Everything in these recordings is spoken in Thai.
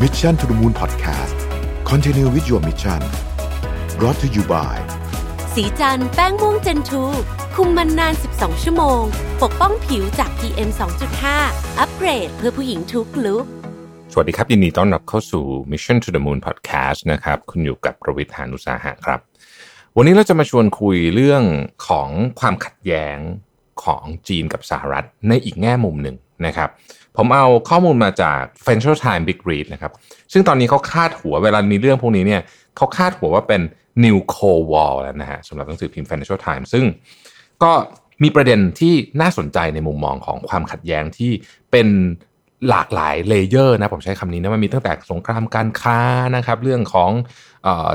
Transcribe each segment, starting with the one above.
Mission to the Moon Podcast Continue with your mission brought to you by สีจันแป้งม่วงเจนทูคุมมันนาน 12 ชั่วโมง ปกป้องผิวจาก PM 2.5 อัปเกรดเพื่อผู้หญิงทุกลุกสวัสดีครับ ยินดีต้อนรับเข้าสู่ Mission to the Moon Podcast นะครับ คุณอยู่กับประวิทยานุสาหะครับ วันนี้เราจะมาชวนคุยเรื่องของความขัดแย้งของจีนกับสหรัฐในอีกแง่มุมหนึ่ง นะครับผมเอาข้อมูลมาจาก Financial Times Big Read นะครับซึ่งตอนนี้เขาพาดหัวเวลามีเรื่องพวกนี้เนี่ยเขาพาดหัวว่าเป็น New Cold War แล้วนะฮะสำหรับหนังสือพิมพ์ Financial Times ซึ่งก็มีประเด็นที่น่าสนใจในมุมมองของความขัดแย้งที่เป็นหลากหลาย layer นะผมใช้คำนี้นะมันมีตั้งแต่สงครามการค้านะครับเรื่องของ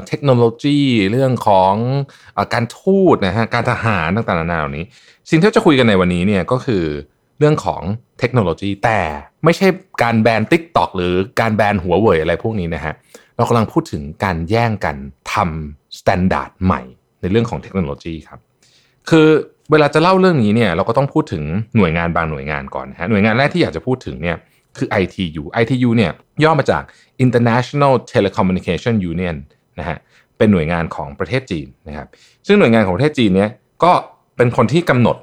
เทคโนโลยีเรื่องของการทูตนะฮะการทหารต่างๆนานาเหล่านี้ สิ่งที่จะคุยกันในวันนี้เนี่ยก็คือ เรื่องของเทคโนโลยี แต่ไม่ใช่การแบน TikTok หรือการแบนหัวเว่ยอะไรพวกนี้นะฮะ เรากำลังพูดถึงการแย่งกันทำ standard ใหม่ในเรื่องของเทคโนโลยีครับ คือเวลาจะเล่าเรื่องนี้เนี่ยเราก็ต้องพูดถึงหน่วยงานบางหน่วยงานก่อนนะฮะหน่วยงานแรกที่อยากจะพูดถึงเนี่ยคือ ITU ITU เนี่ยย่อมาจาก International Telecommunication Union นะฮะเป็นหน่วยงานของประเทศจีนนะครับซึ่งหน่วยงานของประเทศจีนเนี่ยก็เป็นคนที่กำหนด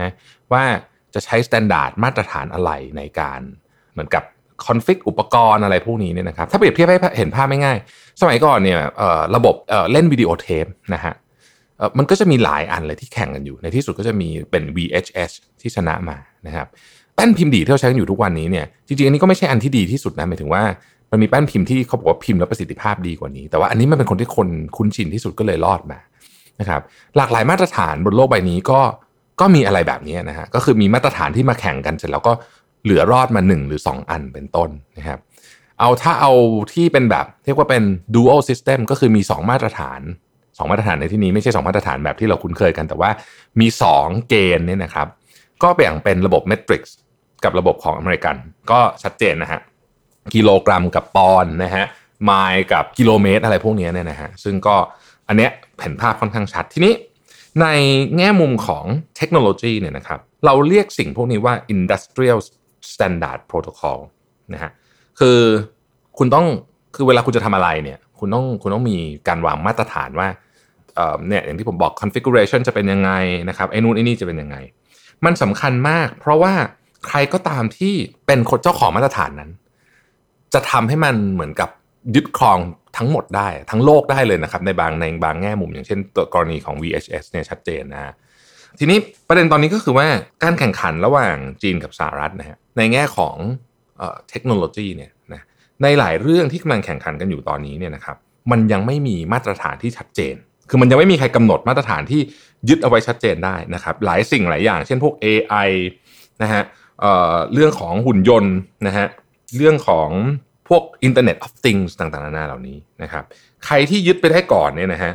นะว่า จะใช้ standard มาตรฐานอะไรในการเหมือนกับ config อุปกรณ์อะไรพวกนี้เนี่ยนะครับถ้าเปรียบเทียบให้เห็นภาพไม่ง่าย สมัยก่อนเนี่ยระบบเล่นวิดีโอเทปนะฮะมันก็จะมีหลายอันเลยที่แข่งกันอยู่ ในที่สุดก็จะมีเป็น VHS ที่ชนะมานะครับแป้นพิมพ์ดีดที่เราใช้กันอยู่ทุกวันนี้เนี่ยจริงๆอันนี้ก็ไม่ใช่อันที่ดีที่สุดนะหมายถึงว่ามันมีแป้นพิมพ์ที่เขาบอกว่าพิมพ์แล้วประสิทธิภาพดีกว่านี้ แต่ว่าอันนี้มันเป็นคนที่คนคุ้นชินที่สุดก็เลยรอดมานะครับหลากหลายมาตรฐานบนโลกใบนี้ก็ ก็มีอะไรแบบนี้นะฮะก็คือมีมาตรฐานที่มาแข่งกันเสร็จแล้วก็เหลือรอดมา 1 หรือ 2 อันเป็นต้นนะครับเอาถ้าเอาที่เป็นแบบเรียกว่าเป็น dual system ก็คือมี 2 มาตรฐาน 2 มาตรฐานในที่นี้ไม่ใช่ 2 มาตรฐานแบบที่เราคุ้นเคยกัน แต่ว่ามี 2 เกณฑ์เนี่ยนะครับก็แบ่งเป็นระบบเมทริกซ์กับระบบของอเมริกัน ก็ชัดเจนนะฮะกิโลกรัมกับปอนด์นะฮะไมล์กับกิโลเมตรอะไรพวกนี้เนี่ยนะฮะซึ่งก็อันเนี้ยเห็นภาพค่อนข้างชัดทีนี้ ในแง่มุมของเทคโนโลยีเนี่ยนะครับเราเรียกสิ่งพวกนี้ว่า industrial standard protocol นะฮะคือคุณต้องคือเวลาคุณจะทำอะไรเนี่ยคุณต้องคุณต้องมีการวางมาตรฐานว่าเนี่ยอย่างที่ผมบอก configuration จะเป็นยังไงนะครับไอ้นู่นไอ้นี่จะเป็นยังไง มันสำคัญมาก เพราะว่าใครก็ตามที่เป็นคนเจ้าของมาตรฐานนั้น จะทำให้มันเหมือนกับยึดครอง ทั้งหมดได้ทั้งโลกได้เลยนะครับในบางในบางแง่มุมอย่างเช่นตัวกรณีของ VHS เนี่ยชัดเจนนะ ทีนี้ประเด็นตอนนี้ก็คือว่าการแข่งขันระหว่างจีนกับสหรัฐนะฮะในแง่ของเทคโนโลยีเนี่ยนะในหลายเรื่องที่กำลังแข่งขันกันอยู่ตอนนี้เนี่ยนะครับมันยังไม่มีมาตรฐานที่ชัดเจน คือมันยังไม่มีใครกำหนดมาตรฐานที่ยึดเอาไว้ชัดเจนได้นะครับ หลายสิ่งหลายอย่าง เช่นพวก AI นะฮะเรื่องของหุ่นยนต์นะฮะเรื่องของ พวก Internet of Things ต่างๆนานาเหล่านี้นะครับ ใครที่ยึดไปได้ก่อนเนี่ยนะฮะ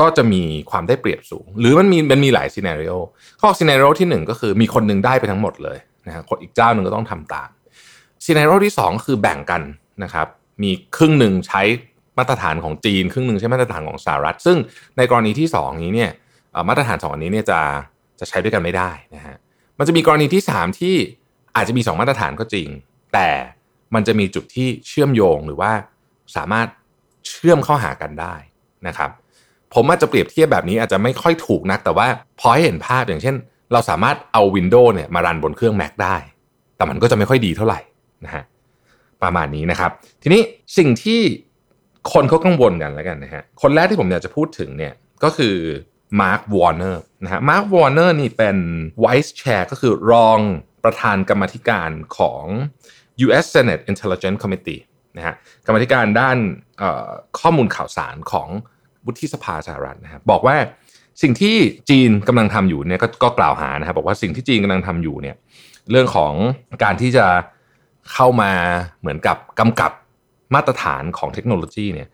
ก็จะมีความได้เปรียบสูง หรือมันมีมันมีหลาย scenario ข้อ scenario ที่หนึ่งก็คือมีคนหนึ่งได้ไปทั้งหมดเลยนะฮะคนอีกเจ้าหนึ่งก็ต้องทำตามซีนารีโอที่สองคือแบ่งกันนะครับมีครึ่งหนึ่งใช้มาตรฐานของจีน ครึ่งหนึ่งใช้มาตรฐานของสหรัฐ ซึ่งในกรณีที่สองนี้เนี่ยมาตรฐานสองอันนี้เนี่ยจะจะใช้ด้วยกันไม่ได้นะฮะมันจะมีกรณีที่สามที่อาจจะมีสองมาตรฐานก็จริง แต่ มันจะมีจุดที่เชื่อมโยงหรือว่าสามารถเชื่อมเข้าหากันได้นะครับ ผมอาจจะเปรียบเทียบแบบนี้อาจจะไม่ค่อยถูกนัก แต่ว่าพอให้เห็นภาพอย่างเช่น เราสามารถเอา Windows เนี่ยมารันบนเครื่อง Mac ได้ แต่มันก็จะไม่ค่อยดีเท่าไหร่นะฮะประมาณนี้นะครับ ทีนี้สิ่งที่คนเขากังวลกันแล้วกันนะฮะคนแรกที่ผมอยากจะพูดถึงเนี่ยก็คือ Mark Warner นะฮะ Mark Warner นี่เป็น Vice Chair ก็คือรองประธานกรรมาธิการของ U.S. Senate Intelligence Committee นะฮะกรรมาธิการด้านข้อมูลข่าวสารของวุฒิสภาสหรัฐนะครับบอกว่าสิ่งที่จีนกำลังทำอยู่เนี่ยกก็กล่าวหานะครับบอกว่าสิ่งที่จีนกำลังทำอยู่เนี่ยเรื่องของการที่จะเข้ามาเหมือนกับกำกับมาตรฐานของเทคโนโลยีเนี่ย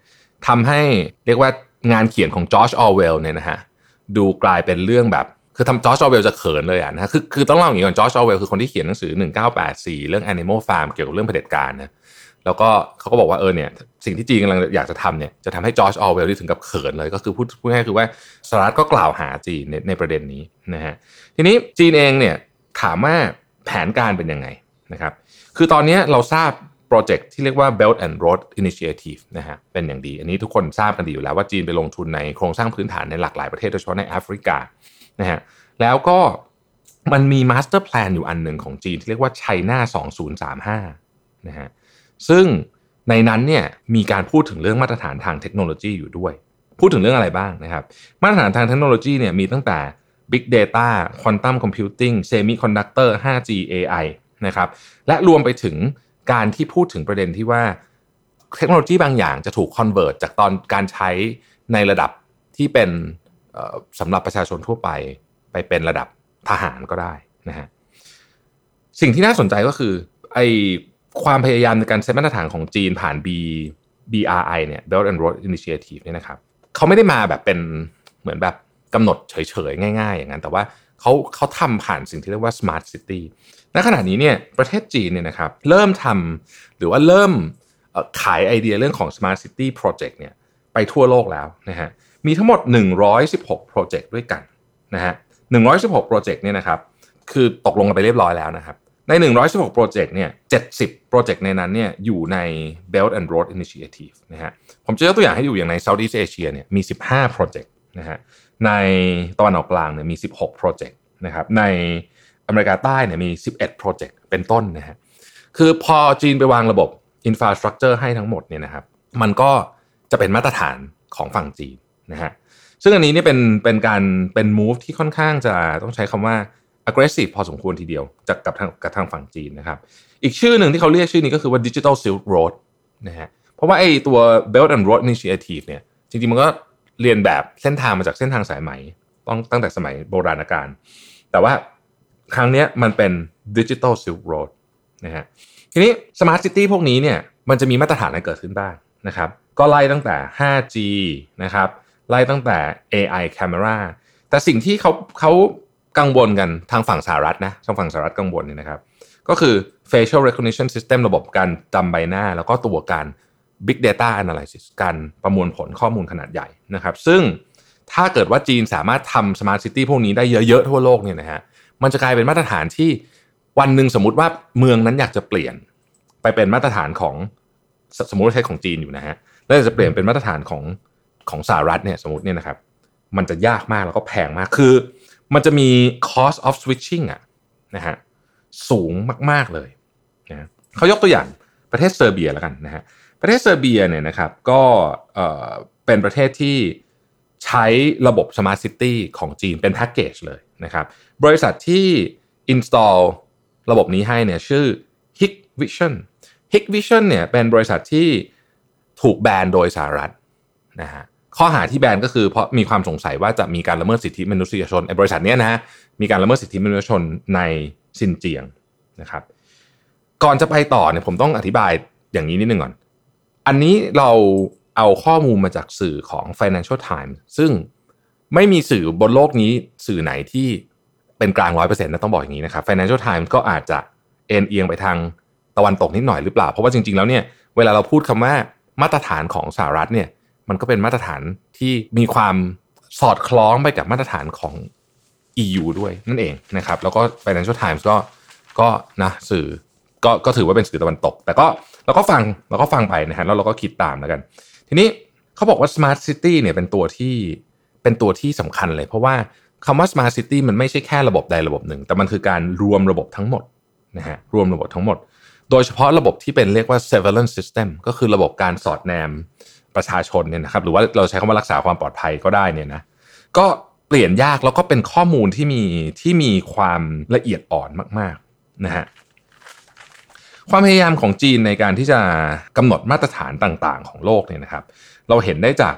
ทำให้เรียกว่างานเขียนของ George Orwell เนี่ยนะฮะดูกลายเป็นเรื่องแบบ คือทำ George Orwell จะเขินเลยอะนะคือคือต้องเล่าอย่างนี้ก่อน George Orwell คือคนที่เขียนหนังสือ 1984 เรื่อง Animal Farm เกี่ยวกับเรื่องเผด็จการนะแล้วก็เขาก็บอกว่าเออเนี่ยสิ่งที่จีนกำลังอยากจะทำเนี่ยจะทำให้ George Orwell ที่ถึงกับเขินเลย ก็คือพูดพูดง่ายคือว่าสหรัฐก็กล่าวหาจีนในในประเด็นนี้นะฮะทีนี้จีนเองเนี่ยถามว่าแผนการเป็นยังไงนะครับคือตอนนี้เราทราบโปรเจกต์ที่เรียกว่า Belt and Road Initiative นะฮะเป็นอย่างดี อันนี้ทุกคนทราบกันดีอยู่แล้วว่าจีนไปลงทุนในโครงสร้างพื้นฐานในหลากหลายประเทศโดยเฉพาะในแอฟริกา นะฮะแล้วก็มันมี master plan อยู่อันหนึ่งของจีนที่เรียกว่าไชน่า2035นะฮะซึ่งในนั้นเนี่ยมีการพูดถึงเรื่องมาตรฐานทางเทคโนโลยีอยู่ด้วย พูดถึงเรื่องอะไรบ้างนะครับ มาตรฐานทางเทคโนโลยีเนี่ยมีตั้งแต่ Big Data Quantum Computing Semiconductor 5G AI นะครับและรวมไปถึงการที่พูดถึงประเด็นที่ว่าเทคโนโลยีบางอย่างจะถูกคอนเวิร์ตจากตอนการใช้ในระดับที่เป็น สำหรับประชาชนทั่วไปไปเป็นระดับทหารก็ได้นะฮะสิ่งที่น่าสนใจก็คือไอความพยายามในการเซตมาตรฐานของจีนผ่าน B BRI เนี่ย Belt and Road Initiative เนี่ยนะครับเขาไม่ได้มาแบบเป็นเหมือนแบบกำหนดเฉยๆ ง่าย ๆ อย่างนั้น แต่ว่าเขาเขาทำผ่านสิ่งที่เรียกว่า Smart City ณขณะนี้เนี่ยประเทศจีนเนี่ยนะครับเริ่มทำหรือว่าเริ่มขายไอเดียเรื่องของ Smart City Project เนี่ยไปทั่วโลกแล้วนะฮะ มีทั้งหมด 116 โปรเจกต์ด้วยกันนะฮะ116 โปรเจกต์เนี่ยนะครับ คือตกลงกันไปเรียบร้อยแล้วนะครับ ใน 116 โปรเจกต์เนี่ย 70 โปรเจกต์ในนั้นเนี่ยอยู่ใน Belt and Road Initiative นะฮะ ผมจะยกตัวอย่างให้ดูอย่างใน Southeast Asia เนี่ยมี 15 โปรเจกต์นะฮะ ในตะวันออกกลางเนี่ยมี 16 โปรเจกต์นะครับ ในอเมริกาใต้เนี่ยมี 11 โปรเจกต์เป็นต้นนะฮะ คือพอจีนไปวางระบบอินฟราสตรักเจอร์ให้ทั้งหมดเนี่ยนะครับ มันก็จะเป็นมาตรฐานของฝั่งจีน นะฮะซึ่งอันนี้นี่เป็นเป็นการเป็น move ที่ค่อนข้างจะต้องใช้คำว่า aggressive พอสมควรทีเดียวจากกับทางกับทางฝั่งจีนนะครับ อีกชื่อหนึ่งที่เขาเรียกชื่อนี้ก็คือว่า digital silk road นะฮะเพราะว่าไอ้ตัว belt and road initiative เนี่ยจริงๆมันก็เรียนแบบเส้นทางมาจากเส้นทางสายไหมต้องตั้งแต่สมัยโบราณกาลแต่ว่าครั้งนี้มันเป็น digital silk road นะฮะทีนี้ smart city พวกนี้เนี่ยมันจะมีมาตรฐานอะไรเกิดขึ้นบ้างนะครับ ก็ไล่ตั้งแต่ 5G นะครับ ไล่ตั้งแต่ AI camera แต่สิ่งที่เขาเขากังวลกันทางฝั่งสหรัฐนะทางฝั่งสหรัฐกังวลเนี่ยนะครับ ก็คือ facial recognition system ระบบการจำใบหน้า แล้วก็ตัวการ big data analysis การประมวลผลข้อมูลขนาดใหญ่นะครับ ซึ่งถ้าเกิดว่าจีนสามารถทำ smart city พวกนี้ได้เยอะๆทั่วโลกเนี่ยนะฮะมันจะกลายเป็นมาตรฐานที่วันหนึ่งสมมติว่าเมืองนั้นอยากจะเปลี่ยนไปเป็นมาตรฐานของสมมติใช้ของจีนอยู่นะฮะแล้วจะเปลี่ยนเป็นมาตรฐานของ ของสหรัฐเนี่ยสมมติเนี่ยนะครับมันจะยากมากแล้วก็แพงมากคือ มันจะมี cost of switching อะนะฮะสูงมาก ๆเลยนะเขายกตัวอย่างประเทศเซอร์เบียแล้วกันนะฮะประเทศเซอร์เบียเนี่ยนะครับก็เอ่อเป็นประเทศที่ใช้ระบบ Smart City ของจีนเป็นแพ็กเกจเลยนะครับบริษัทที่ install ระบบนี้ให้เนี่ยชื่อ Hikvision Hikvision เนี่ยเป็นบริษัทที่ถูกแบนโดยสหรัฐนะฮะ ข้อหาที่แบนก็คือเพราะมีความสงสัยว่าจะมีการละเมิดสิทธิมนุษยชนไอ้บริษัทนี้นะฮะมีการละเมิดสิทธิมนุษยชนในซินเจียงนะครับ ก่อนจะไปต่อเนี่ยผมต้องอธิบายอย่างนี้นิดนึงก่อน อันนี้เราเอาข้อมูลมาจากสื่อของ Financial Times ซึ่งไม่มีสื่อบนโลกนี้สื่อไหนที่เป็นกลางร้อยเปอร์เซ็นต์นะต้องบอกอย่างนี้นะครับ Financial Times ก็อาจจะเอ็นเอียงไปทางตะวันตกนิดหน่อยหรือเปล่า เพราะว่าจริงๆแล้วเนี่ยเวลาเราพูดคำว่ามาตรฐานของสหรัฐเนี่ย มันก็เป็นมาตรฐานที่มีความสอดคล้องไปกับมาตรฐานของ EU ด้วยนั่นเองนะครับ แล้วก็ Financial Times ก็ก็นะสื่อก็ก็ถือว่าเป็นสื่อตะวันตก แต่ก็เราก็ฟังเราก็ฟังไปนะฮะแล้วเราก็คิดตามแล้วกัน ทีนี้เขาบอกว่า Smart City เนี่ยเป็นตัวที่เป็นตัวที่สำคัญเลย เพราะว่าคำว่า Smart City มันไม่ใช่แค่ระบบใดระบบหนึ่ง แต่มันคือการรวมระบบทั้งหมดนะฮะรวมระบบทั้งหมด โดยเฉพาะระบบที่เป็นเรียกว่า surveillance system ก็คือระบบการสอดแนม ประชาชนเนี่ยนะครับหรือว่าเราใช้คำว่ารักษาความปลอดภัยก็ได้เนี่ยนะก็เปลี่ยนยากแล้วก็เป็นข้อมูลที่มีที่มีความละเอียดอ่อนมากๆนะฮะความพยายามของจีนในการที่จะกำหนดมาตรฐานต่างๆ ของโลกเนี่ยนะครับ เราเห็นได้จาก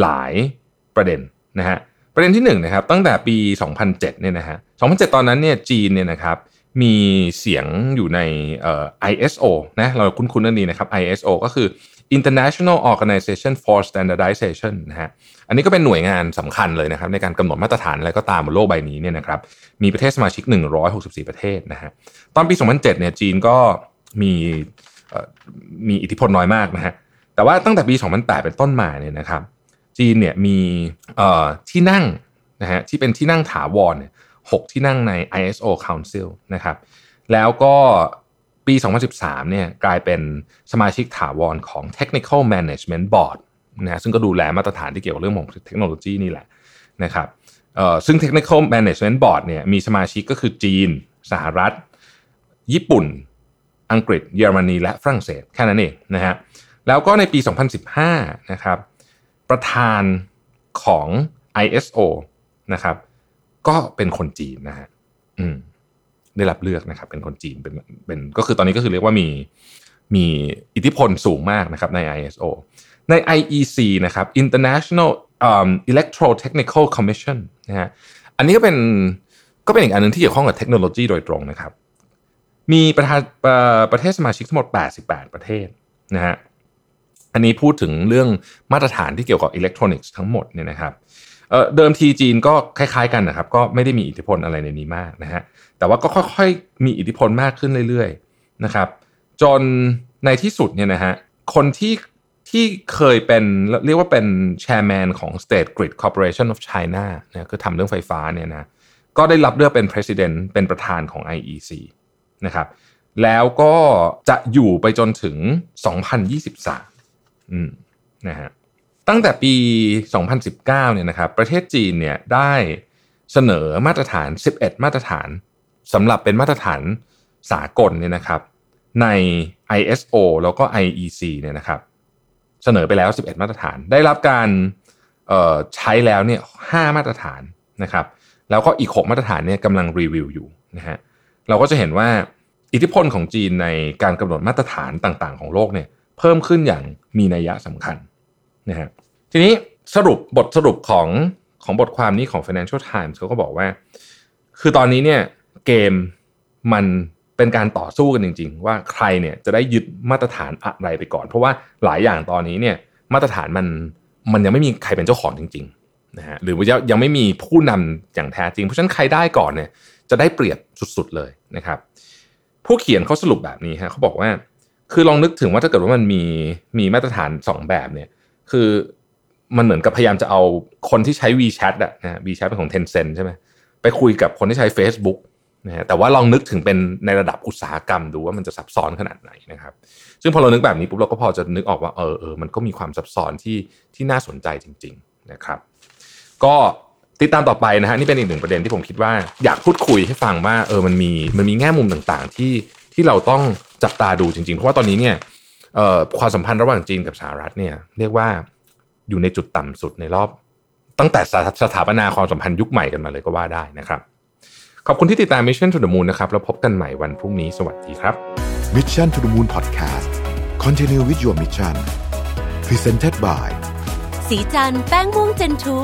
หลายประเด็นนะฮะประเด็นที่1นนะครับตั้งแต่ปี 2007เนี่ยนะฮะ2007 ตอนนั้นเนี่ยจีนเนี่ยนะครับ มีเสียงอยู่ใน ISO นะเราคุ้นๆนั่นนี่นะครับ ISO ก็คือ International Organization for Standardization นะฮะ อันนี้ก็เป็นหน่วยงานสำคัญเลยนะครับ ในการกำหนดมาตรฐานอะไรก็ตามบนโลกใบนี้เนี่ยนะครับ มีประเทศสมาชิก 164 ประเทศนะฮะ ตอนปี 2007 เนี่ยจีนก็มีมีอิทธิพลน้อยมากนะฮะ แต่ว่าตั้งแต่ปี 2008 เป็นต้นมาเนี่ยนะครับ จีนเนี่ยมีที่นั่งนะฮะที่เป็นที่นั่งถาวรเนี่ย หที่นั่งใน ISO Council นะครับแล้วก็ปี 2013เนี่ยกลายเป็นสมาชิกถาวรของ Technical Management Board นะซึ่งก็ดูแลมาตรฐานที่เกี่ยวกับเรื่องของเทคโนโลยีนี่แหละนะครับซึ่ง Technical Management Board เนี่ยมีสมาชิกก็คือจีน สหรัฐ ญี่ปุ่น อังกฤษ เยอรมนี และฝรั่งเศสแค่นั้นเองนะฮะแล้วก็ในปี 2015 นะครับ ประธานของ ISO นะครับ ก็เป็นคนจีนนะฮะอืมได้รับเลือกนะครับ เป็นคนจีนเป็นเป็นก็คือตอนนี้ก็คือเรียกว่ามีมีอิทธิพลสูงมากนะครับใน ISO ใน IEC นะครับ International um, Electrotechnical Commission นะฮะอันนี้ก็เป็นก็เป็นอีกอันนึงที่เกี่ยวข้องกับเทคโนโลยีโดยตรงนะครับ มีประธานประเทศสมาชิกทั้งหมด 88 ประเทศนะฮะอันนี้พูดถึงเรื่องมาตรฐานที่เกี่ยวกับอิเล็กทรอนิกส์ทั้งหมดเนี่ยนะครับ เดิมทีจีนก็คล้ายๆกันนะครับ ก็ไม่ได้มีอิทธิพลอะไรในนี้มากนะฮะแต่ว่าก็ค่อยๆมีอิทธิพลมากขึ้นเรื่อยๆนะครับ จนในที่สุดเนี่ยนะฮะคนที่ที่เคยเป็นเรียกว่าเป็นแชร์แมนของ State Grid Corporation of China นะคือทำเรื่องไฟฟ้าเนี่ยนะก็ได้รับเลือกเป็น president เป็นประธานของ IEC นะครับแล้วก็จะอยู่ไปจนถึง 2023อืมนะฮะ ตั้งแต่ปี 2019 เนี่ยนะครับประเทศจีนเนี่ยได้เสนอมาตรฐาน 11 มาตรฐานสำหรับเป็นมาตรฐานสากลเนี่ยนะครับ ใน ISO แล้วก็ IEC เนี่ยนะครับ เสนอไปแล้ว 11 มาตรฐาน ได้รับการใช้แล้วเนี่ย5มาตรฐานนะครับ แล้วก็อีก 6 มาตรฐานเนี่ยกำลังรีวิวอยู่นะฮะเราก็จะเห็นว่าอิทธิพลของจีนในการกำหนดมาตรฐานต่างๆ ของโลกเนี่ยเพิ่มขึ้นอย่างมีนัยยะสำคัญ นะฮะทีนี้สรุปบทสรุปของของบทความนี้ของ Financial Times เขาก็บอกว่า คือตอนนี้เนี่ยเกมมันเป็นการต่อสู้กันจริง ๆ ว่าใครเนี่ยจะได้ยึดมาตรฐานอะไรไปก่อน เพราะว่าหลายอย่างตอนนี้เนี่ยมาตรฐานมันมันยังไม่มีใครเป็นเจ้าของจริงๆนะฮะหรือว่ายังไม่มีผู้นำอย่างแท้จริง เพราะฉะนั้นใครได้ก่อนเนี่ยจะได้เปรียบสุดๆเลยนะครับผู้เขียนเขาสรุปแบบนี้ฮะเขาบอกว่า คือลองนึกถึงว่าถ้าเกิดว่ามันมีมีมาตรฐาน 2 แบบเนี่ย คือมันเหมือนกับพยายามจะเอาคนที่ใช้ WeChat อะนะ WeChat เป็นของ Tencent ใช่ไหมไปคุยกับคนที่ใช้ Facebook นะฮะแต่ว่าลองนึกถึงเป็นในระดับอุตสาหกรรมดูว่ามันจะซับซ้อนขนาดไหนนะครับ ซึ่งพอเรานึกแบบนี้ปุ๊บเราก็พอจะนึกออกว่าเออเออมันก็มีความซับซ้อนที่ที่น่าสนใจจริง ๆนะครับ ก็ติดตามต่อไปนะฮะนี่เป็นอีกหนึ่งประเด็นที่ผมคิดว่า อยากพูดคุยให้ฟังว่าเออมันมีมันมีแง่มุมต่างๆ ที่ที่เราต้องจับตาดูจริงๆ เพราะว่าตอนนี้เนี่ย ความสัมพันธ์ระหว่างจีนกับสหรัฐเนี่ยเรียกว่าอยู่ในจุดต่ำสุดในรอบ ตั้งแต่สถาปนาความสัมพันธ์ยุคใหม่กันมาเลยก็ว่าได้นะครับ ขอบคุณที่ติดตาม Mission to the Moon นะครับ แล้วพบกันใหม่วันพรุ่งนี้สวัสดีครับ Mission to the Moon Podcast Continue with your mission Presented by สีจันแป้งม่วงเจนทู